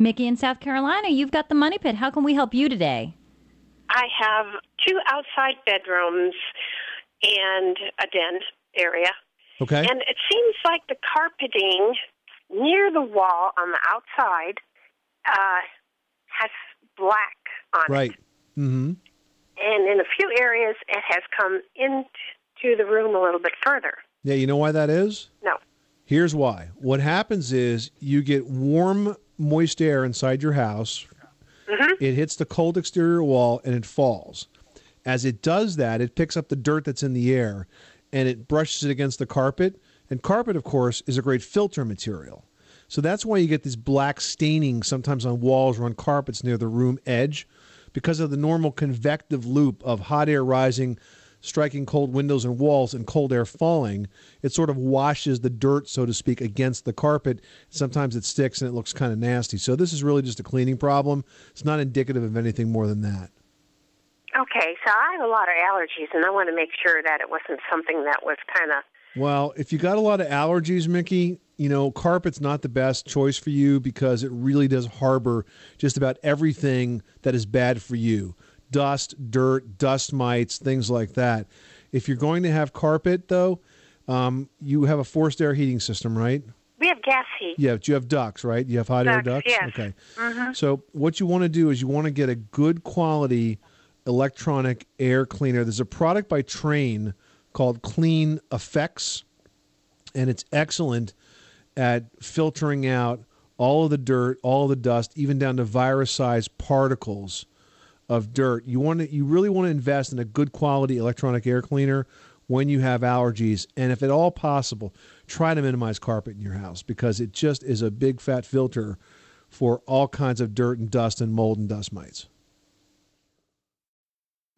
Mickey in South Carolina, you've got the money pit. How can we help you today? I have two outside bedrooms and a den area. Okay. And it seems like the carpeting near the wall on the outside uh, has black on it. right. Mm-hmm. And in a few areas, it has come into the room a little bit further. Yeah, you know why that is? No. Here's why. What happens is you get warm, moist air inside your house. Mm-hmm. It hits the cold exterior wall and it falls. As it does that, it picks up the dirt that's in the air and it brushes it against the carpet. And carpet, of course, is a great filter material. So that's why you get these black staining sometimes on walls or on carpets near the room edge because of the normal convective loop of hot air rising, striking cold windows and walls, and cold air falling. It sort of washes the dirt, so to speak, against the carpet. Sometimes it sticks and it looks kind of nasty. So this is really just a cleaning problem. It's not indicative of anything more than that. Okay, so I have a lot of allergies, and I want to make sure that it wasn't something that was kind of. Well, if you got a lot of allergies, Mickey, you know, carpet's not the best choice for you because it really does harbor just about everything that is bad for you dust, dirt, dust mites, things like that. If you're going to have carpet, though, um, you have a forced air heating system, right? We have gas heat. Yeah, but you have ducts, right? You have hot air Ducts, yes. Okay. Mhm. So, what you want to do is you want to get a good quality electronic air cleaner. There's a product by Trane called Clean Effects, and it's excellent at filtering out all of the dirt, all of the dust, even down to virus-sized particles of dirt. You want to, you really want to invest in a good quality electronic air cleaner when you have allergies, and if at all possible, try to minimize carpet in your house because it just is a big fat filter for all kinds of dirt and dust and mold and dust mites.